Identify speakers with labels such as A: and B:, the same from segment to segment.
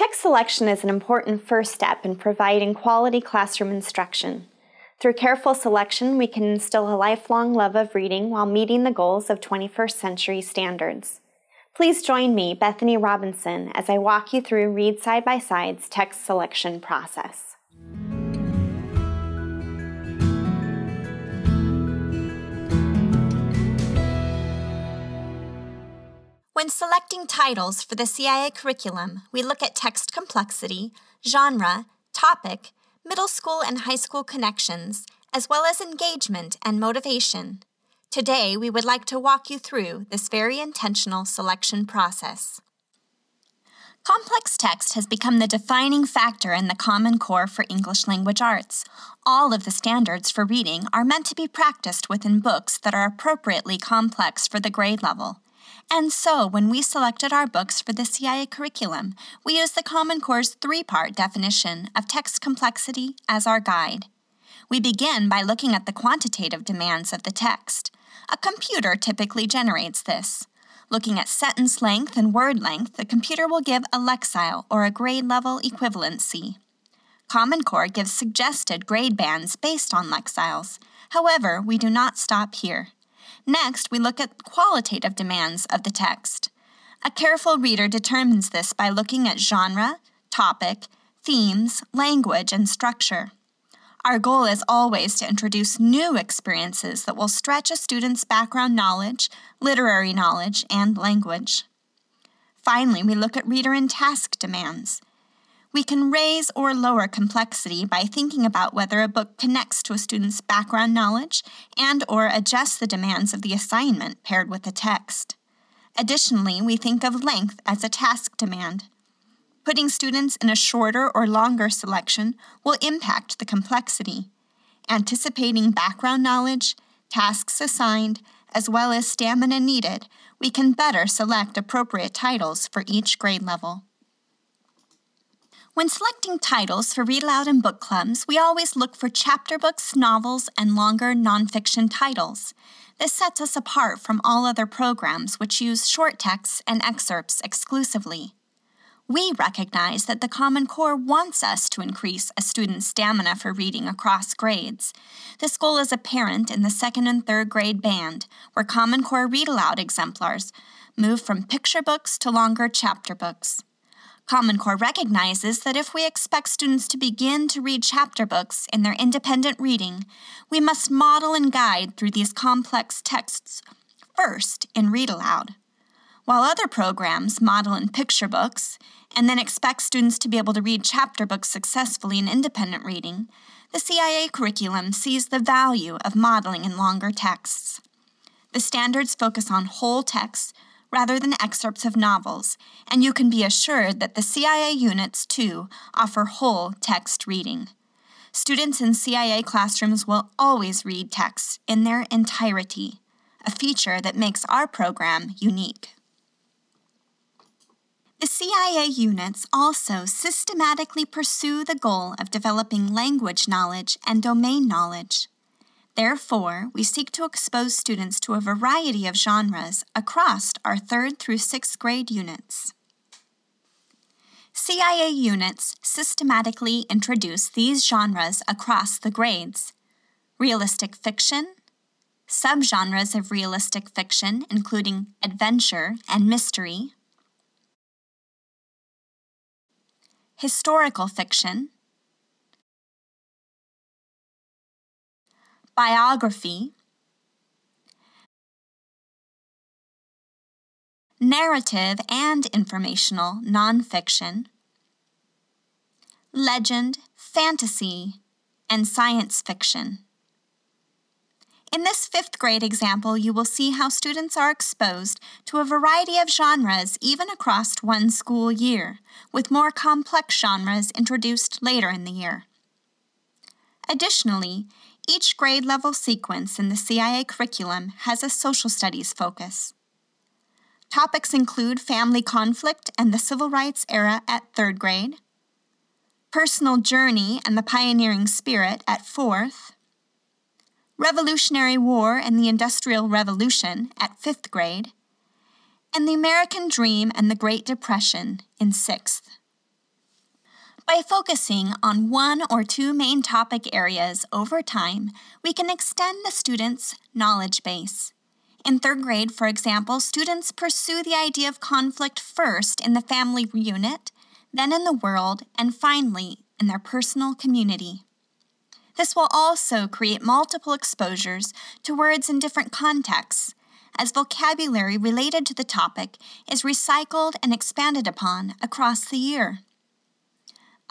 A: Text selection is an important first step in providing quality classroom instruction. Through careful selection, we can instill a lifelong love of reading while meeting the goals of 21st century standards. Please join me, Bethany Robinson, as I walk you through Read Side by Side's text selection process.
B: When selecting titles for the CIA curriculum, we look at text complexity, genre, topic, middle school and high school connections, as well as engagement and motivation. Today, we would like to walk you through this very intentional selection process. Complex text has become the defining factor in the Common Core for English language arts. All of the standards for reading are meant to be practiced within books that are appropriately complex for the grade level. And so, when we selected our books for the CIA curriculum, we used the Common Core's three part definition of text complexity as our guide. We begin by looking at the quantitative demands of the text. A computer typically generates this. Looking at sentence length and word length, the computer will give a lexile or a grade level equivalency. Common Core gives suggested grade bands based on lexiles. However, we do not stop here. Next, we look at qualitative demands of the text. A careful reader determines this by looking at genre, topic, themes, language, and structure. Our goal is always to introduce new experiences that will stretch a student's background knowledge, literary knowledge, and language. Finally, we look at reader and task demands. We can raise or lower complexity by thinking about whether a book connects to a student's background knowledge and or adjusts the demands of the assignment paired with the text. Additionally, we think of length as a task demand. Putting students in a shorter or longer selection will impact the complexity. Anticipating background knowledge, tasks assigned, as well as stamina needed, we can better select appropriate titles for each grade level. When selecting titles for read aloud and book clubs, we always look for chapter books, novels, and longer nonfiction titles. This sets us apart from all other programs which use short texts and excerpts exclusively. We recognize that the Common Core wants us to increase a student's stamina for reading across grades. This goal is apparent in the second and third grade band, where Common Core read aloud exemplars move from picture books to longer chapter books. Common Core recognizes that if we expect students to begin to read chapter books in their independent reading, we must model and guide through these complex texts first in read aloud. While other programs model in picture books and then expect students to be able to read chapter books successfully in independent reading, the CIA curriculum sees the value of modeling in longer texts. The standards focus on whole texts rather than excerpts of novels, and you can be assured that the CIA units, too, offer whole text reading. Students in CIA classrooms will always read texts in their entirety, a feature that makes our program unique. The CIA units also systematically pursue the goal of developing language knowledge and domain knowledge. Therefore, we seek to expose students to a variety of genres across our third through sixth grade units. CIA units systematically introduce these genres across the grades realistic fiction, subgenres of realistic fiction, including adventure and mystery, historical fiction, biography, narrative and informational nonfiction, legend, fantasy, and science fiction. In this fifth grade example, you will see how students are exposed to a variety of genres even across one school year, with more complex genres introduced later in the year. Additionally, each grade level sequence in the CIA curriculum has a social studies focus. Topics include family conflict and the civil rights era at third grade, personal journey and the pioneering spirit at fourth, Revolutionary War and the Industrial Revolution at fifth grade, and the American Dream and the Great Depression in sixth. By focusing on one or two main topic areas over time, we can extend the student's knowledge base. In third grade, for example, students pursue the idea of conflict first in the family unit, then in the world, and finally in their personal community. This will also create multiple exposures to words in different contexts, as vocabulary related to the topic is recycled and expanded upon across the year.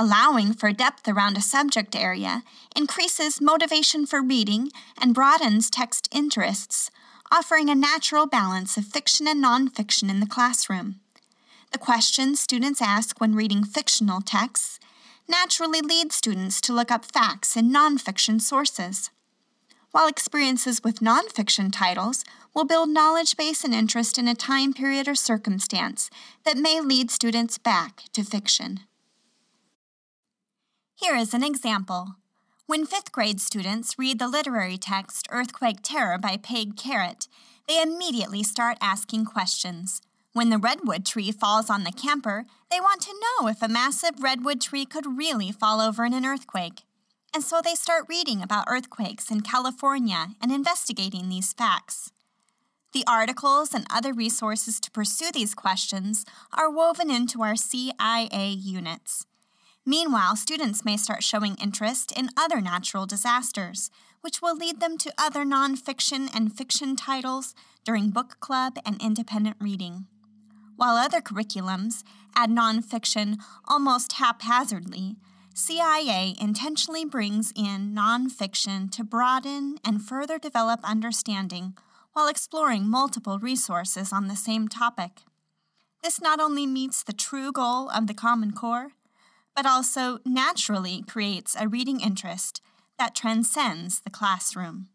B: Allowing for depth around a subject area increases motivation for reading and broadens text interests, offering a natural balance of fiction and nonfiction in the classroom. The questions students ask when reading fictional texts naturally lead students to look up facts in nonfiction sources, while experiences with nonfiction titles will build knowledge base and interest in a time period or circumstance that may lead students back to fiction. Here is an example. When fifth grade students read the literary text Earthquake Terror by Peg Kehret, they immediately start asking questions. When the redwood tree falls on the camper, they want to know if a massive redwood tree could really fall over in an earthquake. And so they start reading about earthquakes in California and investigating these facts. The articles and other resources to pursue these questions are woven into our CIA units. Meanwhile, students may start showing interest in other natural disasters, which will lead them to other nonfiction and fiction titles during book club and independent reading. While other curriculums add nonfiction almost haphazardly, CIA intentionally brings in nonfiction to broaden and further develop understanding while exploring multiple resources on the same topic. This not only meets the true goal of the Common Core, but also naturally creates a reading interest that transcends the classroom.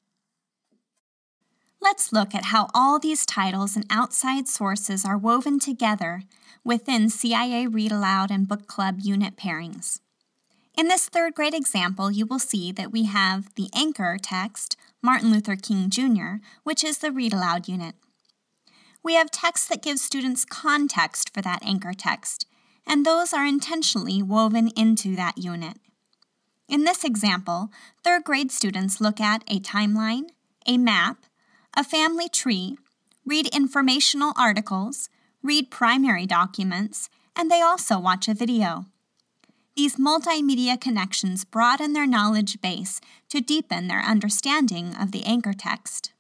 B: Let's look at how all these titles and outside sources are woven together within CIA Read Aloud and Book Club unit pairings. In this third grade example, you will see that we have the anchor text, Martin Luther King Jr., which is the Read Aloud unit. We have text that gives students context for that anchor text, and those are intentionally woven into that unit. In this example, third grade students look at a timeline, a map, a family tree, read informational articles, read primary documents, and they also watch a video. These multimedia connections broaden their knowledge base to deepen their understanding of the anchor text.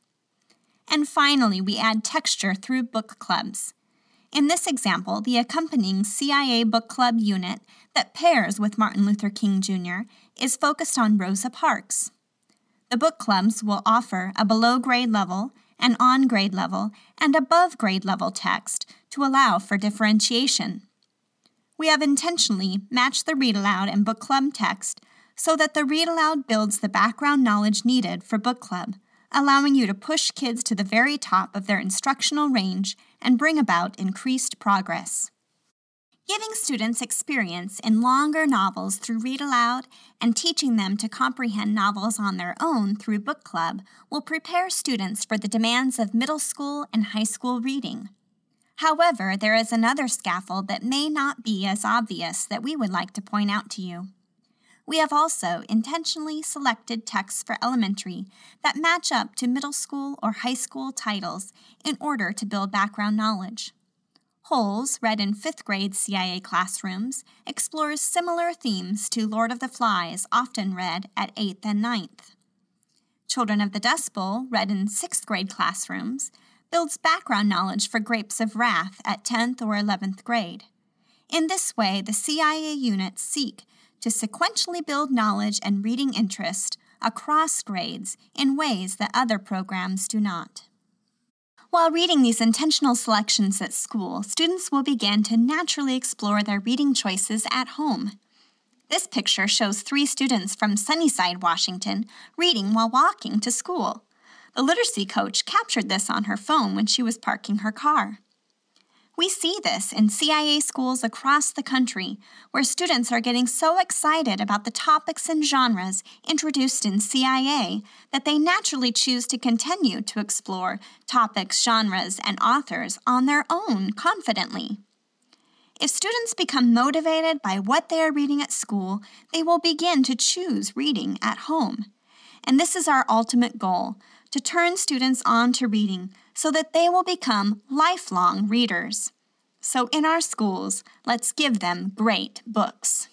B: And finally, we add texture through book clubs. In this example, the accompanying CIA Book Club unit that pairs with Martin Luther King Jr. is focused on Rosa Parks. The book clubs will offer a below grade level, an on grade level, and above grade level text to allow for differentiation. We have intentionally matched the read aloud and book club text so that the read aloud builds the background knowledge needed for book club, allowing you to push kids to the very top of their instructional range and bring about increased progress. Giving students experience in longer novels through Read Aloud and teaching them to comprehend novels on their own through Book Club will prepare students for the demands of middle school and high school reading. However, there is another scaffold that may not be as obvious that we would like to point out to you. We have also intentionally selected texts for elementary that match up to middle school or high school titles in order to build background knowledge. Holes, read in fifth grade CIA classrooms, explores similar themes to Lord of the Flies, often read at 8th and ninth. Children of the Dust Bowl, read in sixth grade classrooms, builds background knowledge for Grapes of Wrath at 10th or 11th grade. In this way, the CIA units seek to sequentially build knowledge and reading interest across grades in ways that other programs do not. While reading these intentional selections at school, students will begin to naturally explore their reading choices at home. This picture shows three students from Sunnyside, Washington, reading while walking to school. The literacy coach captured this on her phone when she was parking her car. We see this in CIA schools across the country, where students are getting so excited about the topics and genres introduced in CIA that they naturally choose to continue to explore topics, genres, and authors on their own confidently. If students become motivated by what they are reading at school, they will begin to choose reading at home. And this is our ultimate goal to turn students on to reading so that they will become lifelong readers. So, in our schools, let's give them great books.